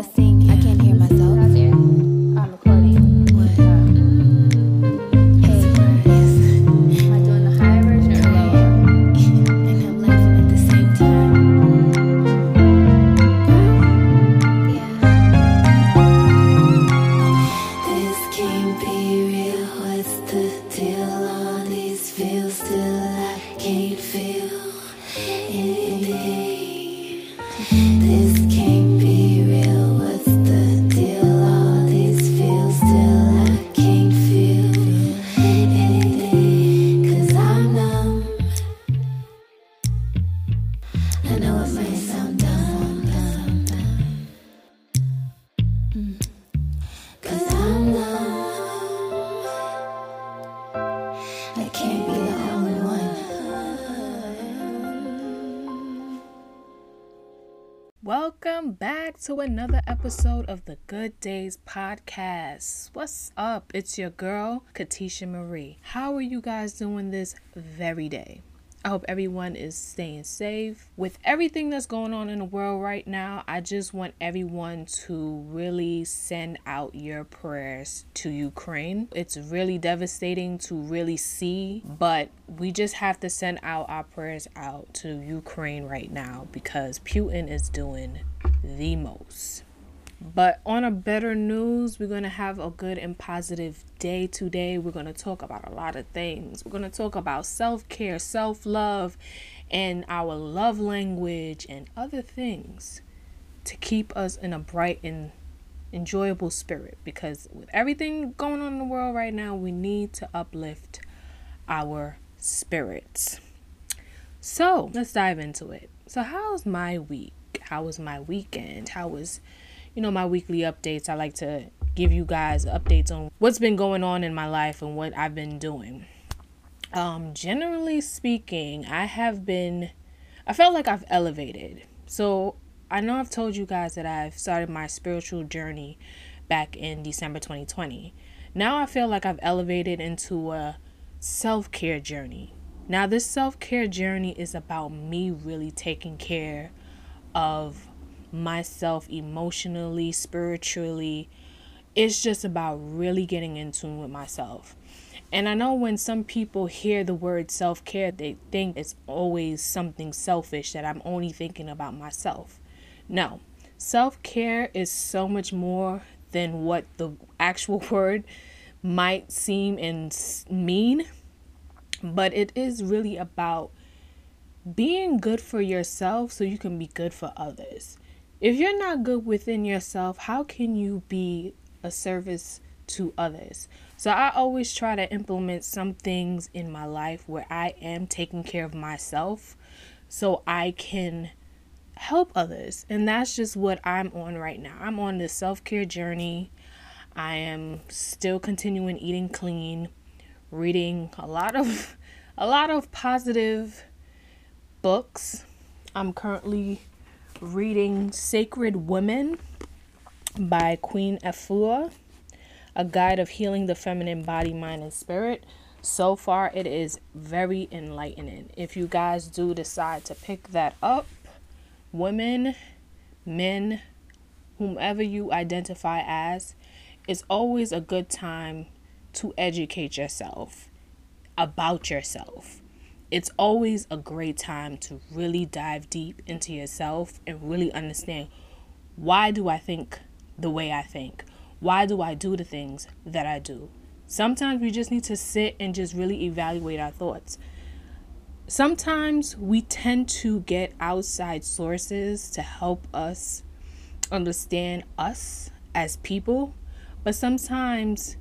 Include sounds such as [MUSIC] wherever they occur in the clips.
assim. Welcome back to another episode of the Good Days Podcast. What's up? It's your girl, Katisha Marie. How are you guys doing this very day? I hope everyone is staying safe. With everything that's going on in the world right now, I just want everyone to really send out your prayers to Ukraine. It's really devastating to really see, but we just have to send out our prayers out to Ukraine right now because Putin is doing the most. But on a better news, we're going to have a good and positive day today. We're going to talk about a lot of things. We're going to talk about self care, self love, and our love language and other things to keep us in a bright and enjoyable spirit. Because with everything going on in the world right now, we need to uplift our spirits. So let's dive into it. So, how's my week? How was my weekend? How was you know, my weekly updates. I like to give you guys updates on what's been going on in my life and what I've been doing. Um, generally speaking, I have been, I felt like I've elevated. So I know I've told you guys that I've started my spiritual journey back in December 2020. Now I feel like I've elevated into a self care journey. Now, this self care journey is about me really taking care of myself emotionally, spiritually. It's just about really getting in tune with myself. And I know when some people hear the word self care, they think it's always something selfish that I'm only thinking about myself. No, self care is so much more than what the actual [LAUGHS] word might seem and mean, but it is really about being good for yourself so you can be good for others if you're not good within yourself, how can you be a service to others? So I always try to implement some things in my life where I am taking care of myself so I can help others. And that's just what I'm on right now. I'm on the self-care journey. I am still continuing eating clean, reading a lot of [LAUGHS] a lot of positive books. I'm currently reading Sacred Women by Queen Afua, a guide of healing the feminine body, mind, and spirit. So far, it is very enlightening. If you guys do decide to pick that up, women, men, whomever you identify as, it's always a good time to educate yourself about yourself it's always a great time to really dive deep into yourself and really understand why do I think the way I think? Why do I do the things that I do? Sometimes we just need to sit and just really evaluate our thoughts. Sometimes we tend to get outside sources to help us understand us as people, but sometimes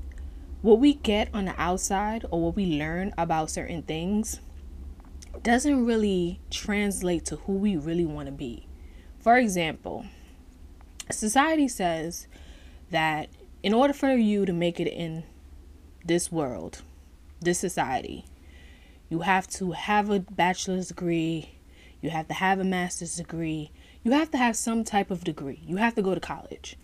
what we get on the outside or what we learn about certain things doesn't really translate to who we really want to be. For example, society says that in order for you to make it in this world, this society, you have to have a bachelor's degree, you have to have a master's degree, you have to have some type of degree. You have to go to college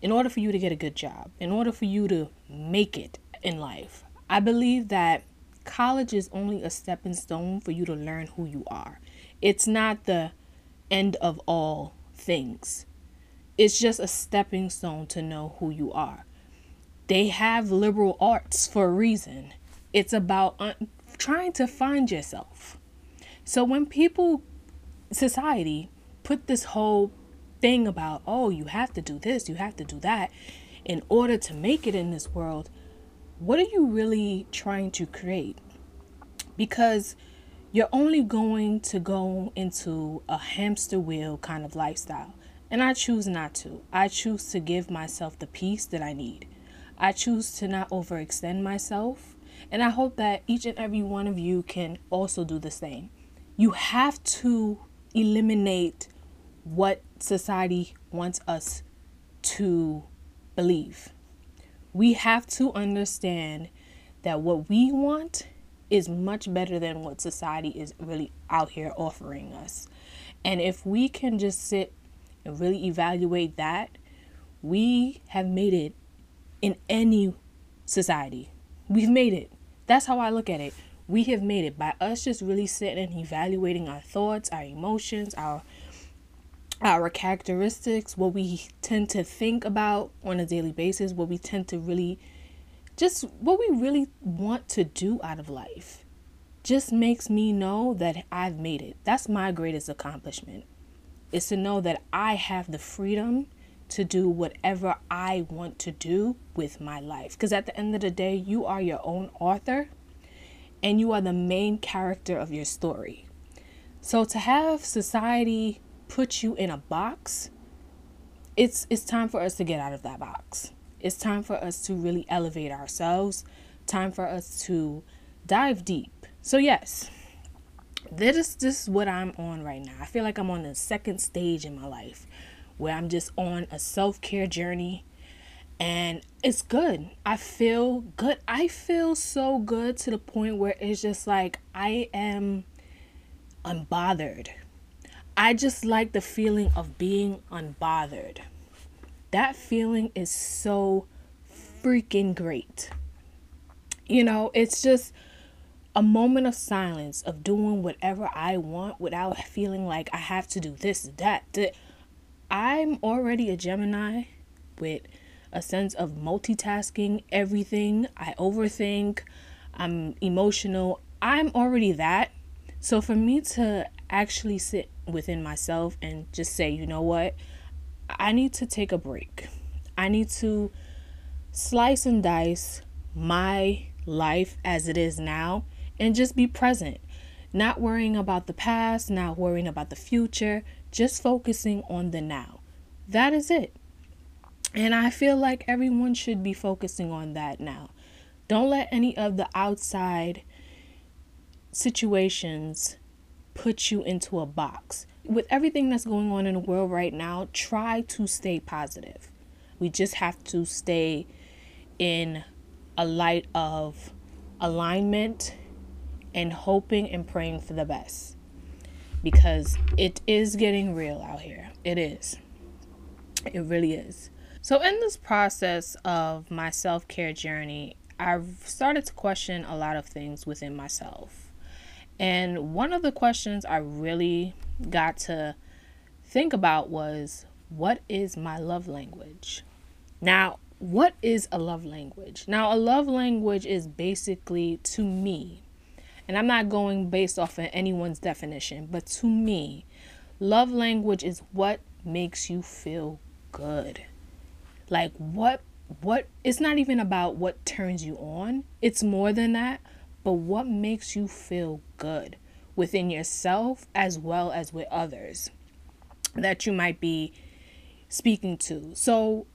in order for you to get a good job, in order for you to make it in life. I believe that college is only a stepping stone for you to learn who you are. It's not the end of all things. it's just a stepping stone to know who you are. They have liberal arts for a reason. It's about un- trying to find yourself. So when people, society, put this whole thing about, oh, you have to do this, you have to do that in order to make it in this world, what are you really trying to create? Because you're only going to go into a hamster wheel kind of lifestyle. And I choose not to. I choose to give myself the peace that I need. I choose to not overextend myself. And I hope that each and every one of you can also do the same. You have to eliminate what society wants us to believe. We have to understand that what we want is much better than what society is really out here offering us. And if we can just sit and really evaluate that, we have made it in any society. We've made it. That's how I look at it. We have made it by us just really sitting and evaluating our thoughts, our emotions, our our characteristics, what we tend to think about on a daily basis, what we tend to really just what we really want to do out of life just makes me know that I've made it. That's my greatest accomplishment. Is to know that I have the freedom to do whatever I want to do with my life. Because at the end of the day, you are your own author and you are the main character of your story. So to have society put you in a box, it's it's time for us to get out of that box. It's time for us to really elevate ourselves. Time for us to dive deep. So yes, this is this is what I'm on right now. I feel like I'm on the second stage in my life where I'm just on a self-care journey and it's good. I feel good. I feel so good to the point where it's just like I am unbothered. I just like the feeling of being unbothered. That feeling is so freaking great. You know, it's just a moment of silence of doing whatever I want without feeling like I have to do this, that, that. I'm already a Gemini with a sense of multitasking everything. I overthink. I'm emotional. I'm already that. So for me to actually sit within myself and just say, you know what? I need to take a break. I need to slice and dice my life as it is now and just be present. Not worrying about the past, not worrying about the future, just focusing on the now. That is it. And I feel like everyone should be focusing on that now. Don't let any of the outside situations put you into a box. With everything that's going on in the world right now, try to stay positive. We just have to stay in a light of alignment and hoping and praying for the best because it is getting real out here. It is. It really is. So, in this process of my self care journey, I've started to question a lot of things within myself. And one of the questions I really got to think about was what is my love language? Now, what is a love language? Now, a love language is basically to me, and I'm not going based off of anyone's definition, but to me, love language is what makes you feel good. Like what what it's not even about what turns you on. It's more than that but what makes you feel good within yourself as well as with others that you might be speaking to. So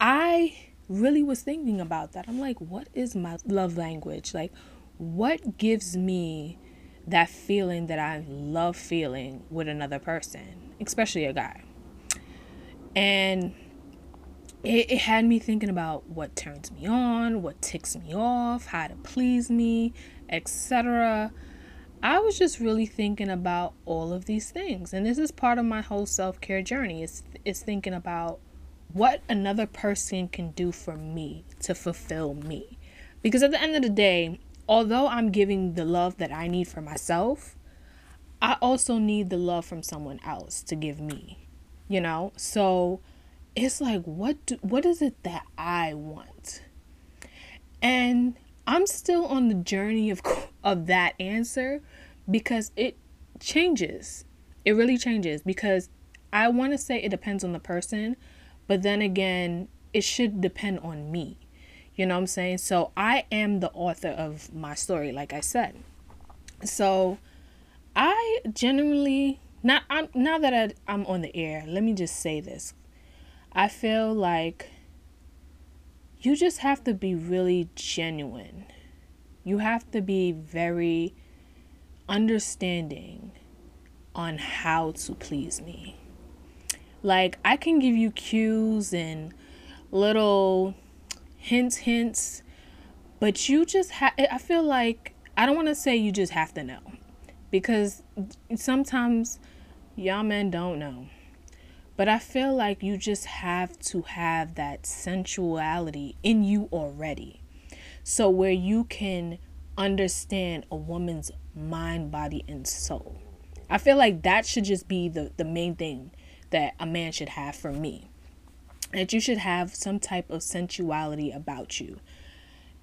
I really was thinking about that. I'm like, what is my love language? Like, what gives me that feeling that I love feeling with another person, especially a guy? And it, it had me thinking about what turns me on, what ticks me off, how to please me, etc. I was just really thinking about all of these things. And this is part of my whole self care journey. It's, it's thinking about what another person can do for me to fulfill me. Because at the end of the day, although I'm giving the love that I need for myself, I also need the love from someone else to give me, you know? So it's like what do, what is it that I want? And I'm still on the journey of of that answer because it changes. It really changes because I want to say it depends on the person, but then again, it should depend on me. You know what I'm saying? So I am the author of my story, like I said. So I generally not I'm now that I, I'm on the air, let me just say this. I feel like you just have to be really genuine. You have to be very understanding on how to please me. Like I can give you cues and little hints hints, but you just have I feel like I don't want to say you just have to know because sometimes y'all men don't know. But I feel like you just have to have that sensuality in you already. So, where you can understand a woman's mind, body, and soul. I feel like that should just be the, the main thing that a man should have for me. That you should have some type of sensuality about you.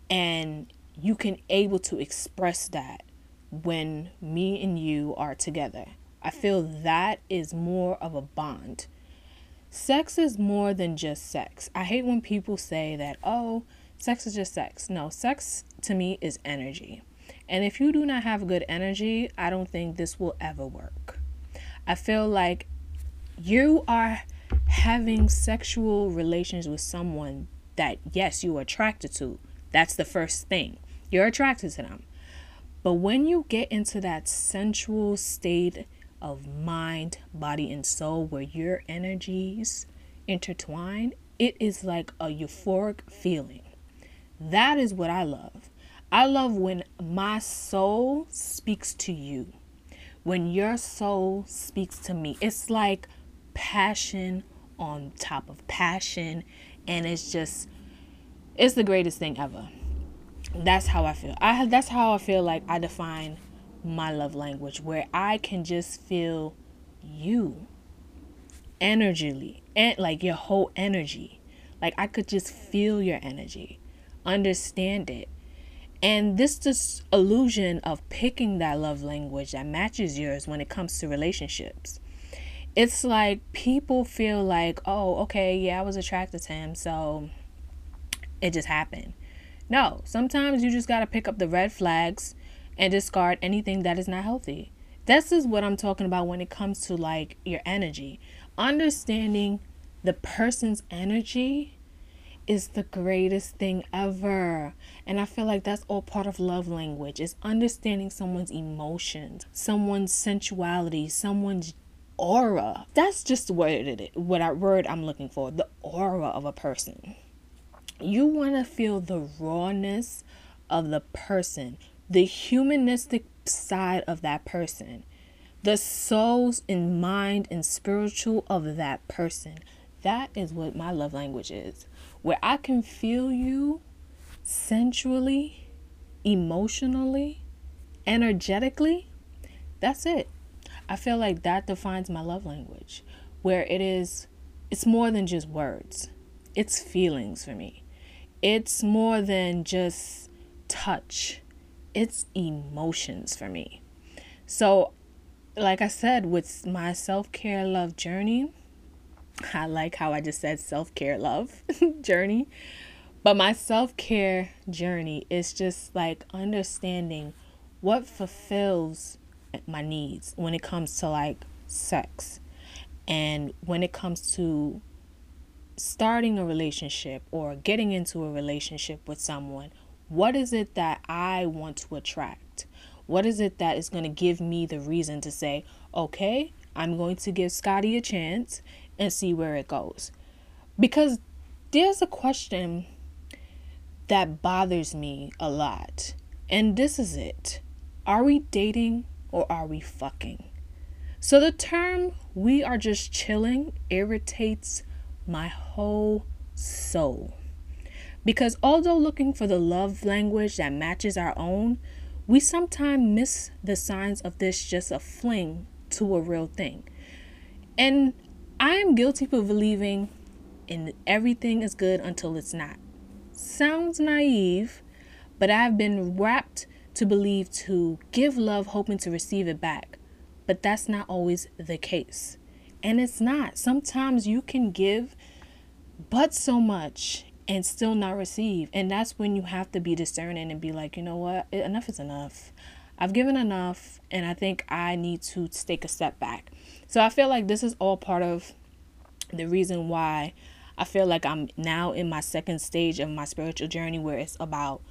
And you can able to express that when me and you are together. I feel that is more of a bond. Sex is more than just sex. I hate when people say that, oh, sex is just sex. No, sex to me is energy. And if you do not have good energy, I don't think this will ever work. I feel like you are having sexual relations with someone that, yes, you are attracted to. That's the first thing. You're attracted to them. But when you get into that sensual state of mind, body, and soul where your energies intertwine, it is like a euphoric feeling. That is what I love. I love when my soul speaks to you, when your soul speaks to me. It's like passion on top of passion, and it's just, it's the greatest thing ever that's how I feel. I that's how I feel like I define my love language where I can just feel you energy and like your whole energy. Like I could just feel your energy, understand it. And this this illusion of picking that love language that matches yours when it comes to relationships. It's like people feel like, oh, okay, yeah, I was attracted to him, so it just happened no, sometimes you just got to pick up the red flags and discard anything that is not healthy. This is what I'm talking about when it comes to like your energy. Understanding the person's energy is the greatest thing ever. And I feel like that's all part of love language is understanding someone's emotions, someone's sensuality, someone's aura. That's just what it is, what I word I'm looking for, the aura of a person you want to feel the rawness of the person, the humanistic side of that person, the souls and mind and spiritual of that person. That is what my love language is. Where I can feel you sensually, emotionally, energetically. That's it. I feel like that defines my love language. Where it is, it's more than just words, it's feelings for me. It's more than just touch, it's emotions for me. So, like I said, with my self care love journey, I like how I just said self care love [LAUGHS] journey. But my self care journey is just like understanding what fulfills my needs when it comes to like sex and when it comes to starting a relationship or getting into a relationship with someone, what is it that I want to attract? What is it that is going to give me the reason to say, okay, I'm going to give Scotty a chance and see where it goes? Because there's a question that bothers me a lot. And this is it Are we dating or are we fucking? So the term we are just chilling irritates my whole soul. Because although looking for the love language that matches our own, we sometimes miss the signs of this just a fling to a real thing. And I am guilty for believing in everything is good until it's not. Sounds naive, but I've been wrapped to believe to give love hoping to receive it back. But that's not always the case. And it's not. Sometimes you can give but so much and still not receive. And that's when you have to be discerning and be like, you know what? Enough is enough. I've given enough and I think I need to take a step back. So I feel like this is all part of the reason why I feel like I'm now in my second stage of my spiritual journey where it's about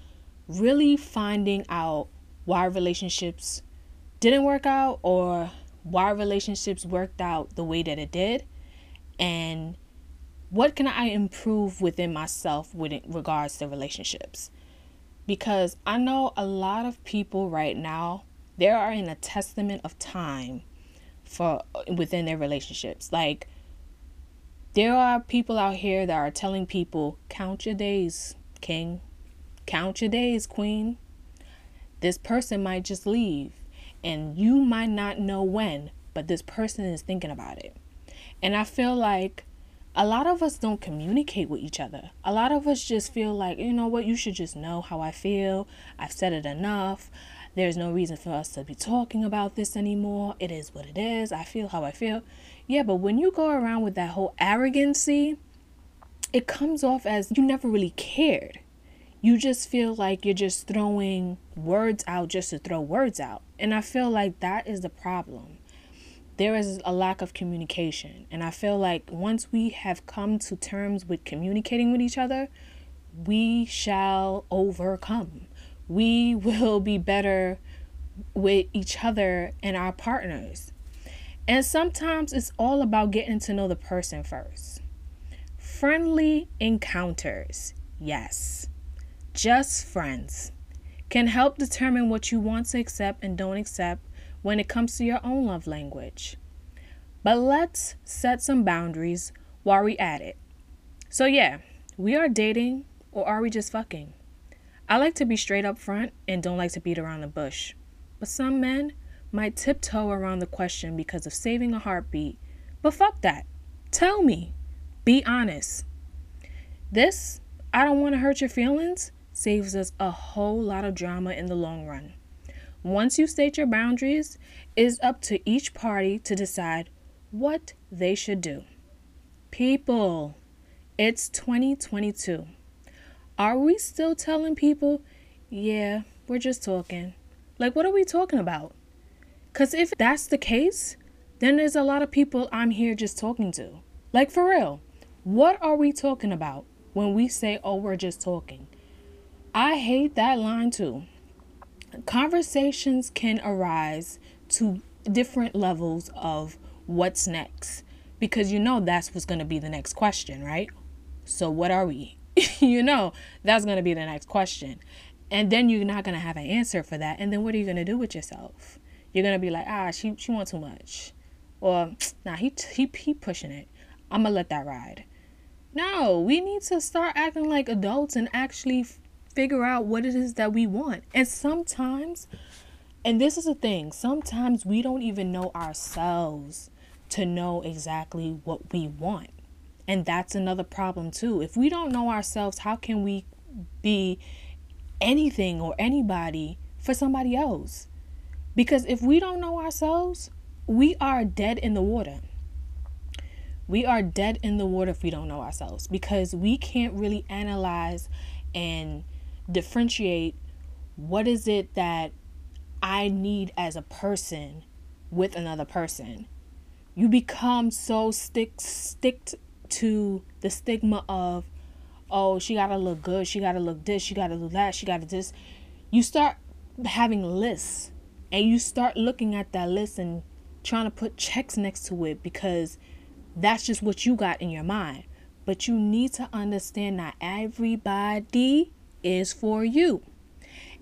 really finding out why relationships didn't work out or why relationships worked out the way that it did and what can I improve within myself with regards to relationships? Because I know a lot of people right now, they are in a testament of time for within their relationships. Like there are people out here that are telling people, count your days, king. Count your days, queen. This person might just leave and you might not know when, but this person is thinking about it. And I feel like a lot of us don't communicate with each other. A lot of us just feel like, you know what, you should just know how I feel. I've said it enough. There's no reason for us to be talking about this anymore. It is what it is. I feel how I feel. Yeah, but when you go around with that whole arrogancy, it comes off as you never really cared. You just feel like you're just throwing words out just to throw words out. And I feel like that is the problem there is a lack of communication. And I feel like once we have come to terms with communicating with each other, we shall overcome. We will be better with each other and our partners. And sometimes it's all about getting to know the person first. Friendly encounters, yes, just friends, can help determine what you want to accept and don't accept when it comes to your own love language. But let's set some boundaries while we at it. So, yeah, we are dating or are we just fucking? I like to be straight up front and don't like to beat around the bush. But some men might tiptoe around the question because of saving a heartbeat. But fuck that. Tell me. Be honest. This, I don't want to hurt your feelings, saves us a whole lot of drama in the long run. Once you state your boundaries, it is up to each party to decide what they should do. People, it's 2022. Are we still telling people, yeah, we're just talking? Like, what are we talking about? Because if that's the case, then there's a lot of people I'm here just talking to. Like, for real, what are we talking about when we say, oh, we're just talking? I hate that line too conversations can arise to different levels of what's next because you know that's what's going to be the next question, right? So, what are we? [LAUGHS] you know, that's going to be the next question. And then you're not going to have an answer for that. And then what are you going to do with yourself? You're going to be like, ah, she, she wants too much. Or, [TSK] nah, he, he, he pushing it. I'm going to let that ride. No, we need to start acting like adults and actually figure out what it is that we want. And sometimes, and this is the thing, sometimes we don't even know ourselves to know exactly what we want. And that's another problem too. If we don't know ourselves, how can we be anything or anybody for somebody else? Because if we don't know ourselves, we are dead in the water. We are dead in the water if we don't know ourselves because we can't really analyze and differentiate what is it that I need as a person with another person. You become so stick sticked to the stigma of oh, she gotta look good, she gotta look this, she gotta do that, she gotta this. You start having lists and you start looking at that list and trying to put checks next to it because that's just what you got in your mind. But you need to understand that everybody is for you.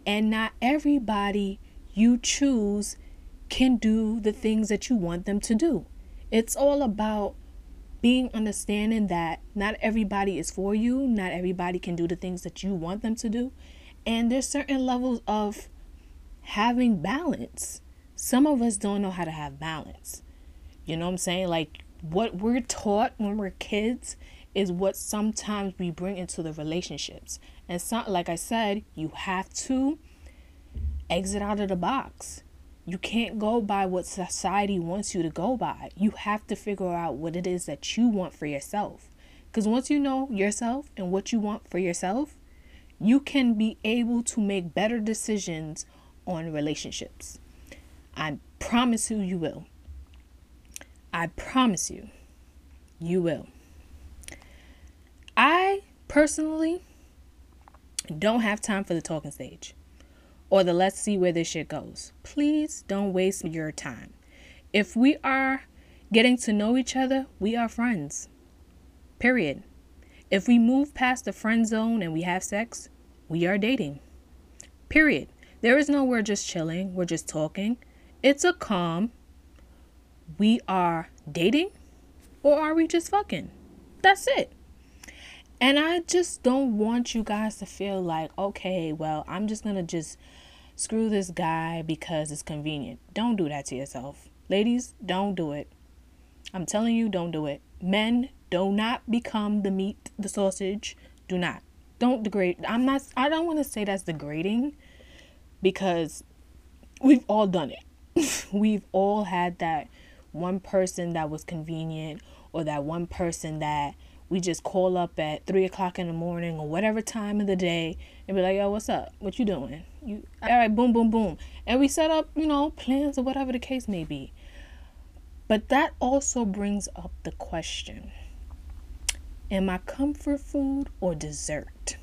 And not everybody you choose can do the things that you want them to do. It's all about being understanding that not everybody is for you, not everybody can do the things that you want them to do. And there's certain levels of having balance. Some of us don't know how to have balance. You know what I'm saying? Like what we're taught when we're kids is what sometimes we bring into the relationships. And so, like I said, you have to exit out of the box. You can't go by what society wants you to go by. You have to figure out what it is that you want for yourself. Because once you know yourself and what you want for yourself, you can be able to make better decisions on relationships. I promise you, you will. I promise you, you will. I personally don't have time for the talking stage or the let's see where this shit goes. Please don't waste your time. If we are getting to know each other, we are friends. Period. If we move past the friend zone and we have sex, we are dating. Period. There is no we're just chilling, we're just talking. It's a calm. We are dating or are we just fucking? That's it. And I just don't want you guys to feel like, okay, well, I'm just going to just screw this guy because it's convenient. Don't do that to yourself. Ladies, don't do it. I'm telling you, don't do it. Men, do not become the meat, the sausage. Do not. Don't degrade. I'm not, I don't want to say that's degrading because we've all done it. [LAUGHS] we've all had that one person that was convenient or that one person that we just call up at three o'clock in the morning or whatever time of the day and be like, yo, what's up? What you doing? You all right, boom, boom, boom. And we set up, you know, plans or whatever the case may be. But that also brings up the question Am I comfort food or dessert?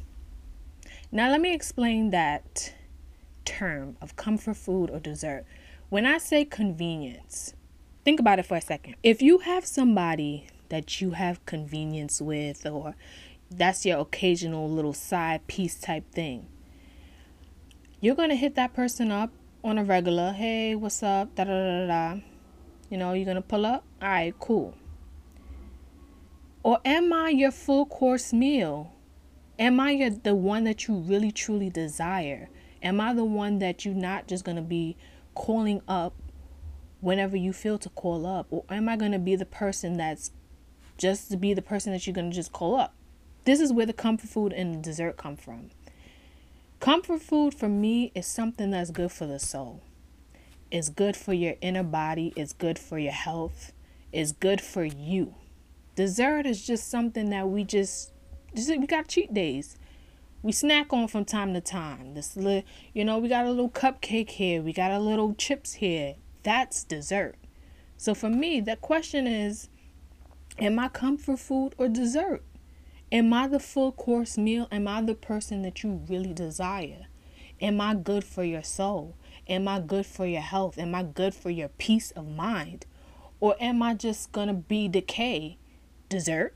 Now, let me explain that term of comfort food or dessert. When I say convenience, think about it for a second. If you have somebody that you have convenience with or that's your occasional little side piece type thing. You're going to hit that person up on a regular, hey, what's up? Da da da da. You know, you're going to pull up? All right, cool. Or am I your full course meal? Am I your, the one that you really truly desire? Am I the one that you're not just going to be calling up whenever you feel to call up? Or am I going to be the person that's just to be the person that you're going to just call up. This is where the comfort food and dessert come from. Comfort food for me is something that's good for the soul. It's good for your inner body, it's good for your health, it's good for you. Dessert is just something that we just, just we got cheat days. We snack on from time to time. This little, you know, we got a little cupcake here, we got a little chips here. That's dessert. So for me, the question is Am I comfort food or dessert? Am I the full course meal? Am I the person that you really desire? Am I good for your soul? Am I good for your health? Am I good for your peace of mind? Or am I just going to be decay, dessert?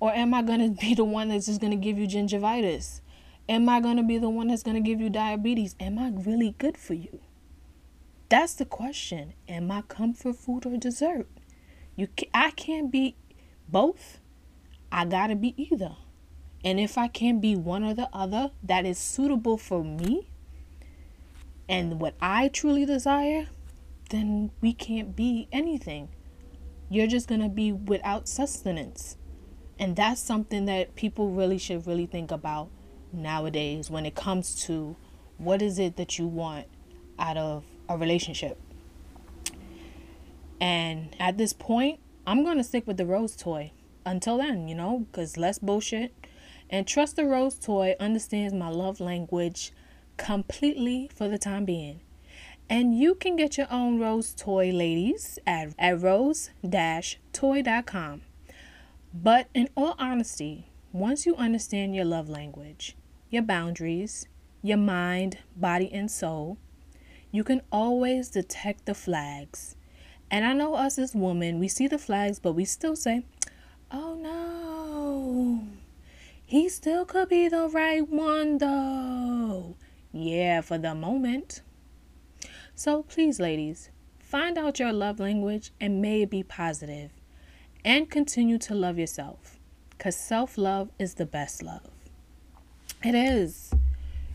Or am I going [LAUGHS] to be the one that's just going to give you gingivitis? Am I going to be the one that's going to give you diabetes? Am I really good for you? That's the question. Am I comfort food or dessert? You I can't be both, I gotta be either. And if I can be one or the other that is suitable for me and what I truly desire, then we can't be anything. You're just gonna be without sustenance. And that's something that people really should really think about nowadays when it comes to what is it that you want out of a relationship. And at this point, I'm going to stick with the rose toy until then, you know, because less bullshit. And trust the rose toy understands my love language completely for the time being. And you can get your own rose toy, ladies, at, at rose-toy.com. But in all honesty, once you understand your love language, your boundaries, your mind, body, and soul, you can always detect the flags and I know us as women, we see the flags, but we still say, oh no, he still could be the right one though. Yeah, for the moment. So please, ladies, find out your love language and may it be positive and continue to love yourself because self love is the best love. It is.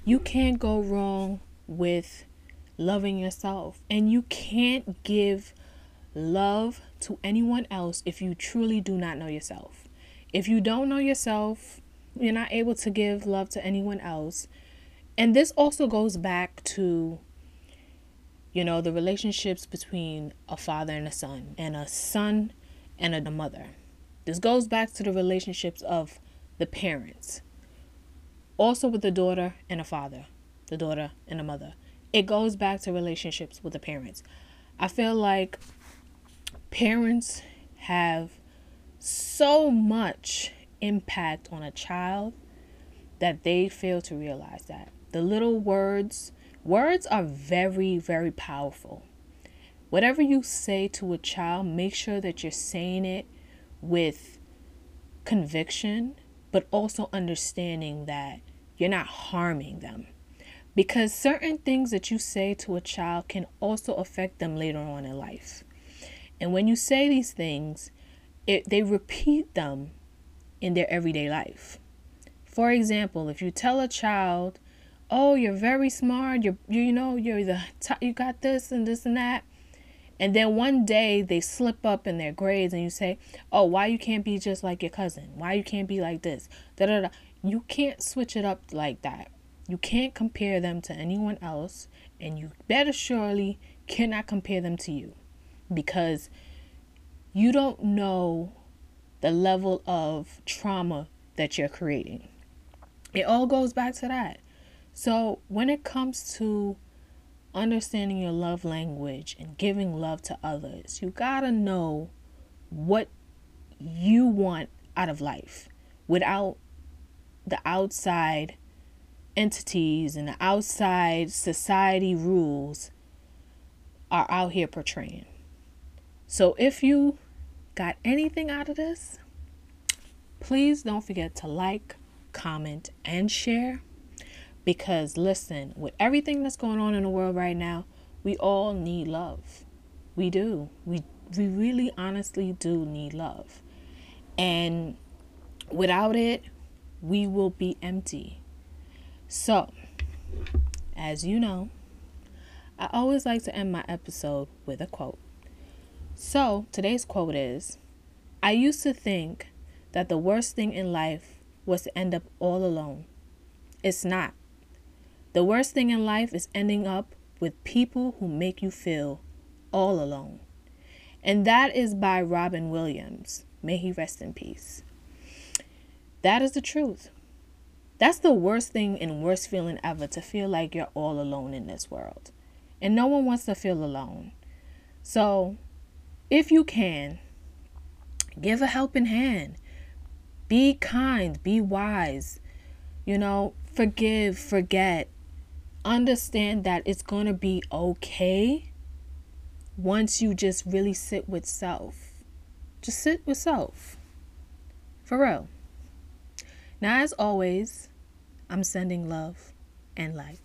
You can't go wrong with loving yourself, and you can't give love to anyone else if you truly do not know yourself. If you don't know yourself, you're not able to give love to anyone else. And this also goes back to you know, the relationships between a father and a son, and a son and a mother. This goes back to the relationships of the parents. Also with the daughter and a father, the daughter and a mother. It goes back to relationships with the parents. I feel like parents have so much impact on a child that they fail to realize that. The little words Words are very, very powerful. Whatever you say to a child, make sure that you're saying it with conviction, but also understanding that you're not harming them. Because certain things that you say to a child can also affect them later on in life. And when you say these things, it, they repeat them in their everyday life. For example, if you tell a child oh, you're very smart. You're, you know, you're the you got this and this and that. And then one day they slip up in their grades and you say, oh, why you can't be just like your cousin? Why you can't be like this? Da, da, da. You can't switch it up like that. You can't compare them to anyone else. And you better surely cannot compare them to you because you don't know the level of trauma that you're creating. It all goes back to that. So, when it comes to understanding your love language and giving love to others, you gotta know what you want out of life without the outside entities and the outside society rules are out here portraying. So, if you got anything out of this, please don't forget to like, comment, and share. Because listen, with everything that's going on in the world right now, we all need love. We do. We we really honestly do need love. And without it, we will be empty. So, as you know, I always like to end my episode with a quote. So, today's quote is I used to think that the worst thing in life was to end up all alone. It's not. The worst thing in life is ending up with people who make you feel all alone. And that is by Robin Williams. May he rest in peace. That is the truth. That's the worst thing and worst feeling ever to feel like you're all alone in this world. And no one wants to feel alone. So, if you can, give a helping hand. Be kind, be wise. You know, forgive, forget understand that it's going to be okay once you just really sit with self. Just sit with self. For real. Now, as always, I'm sending love and light.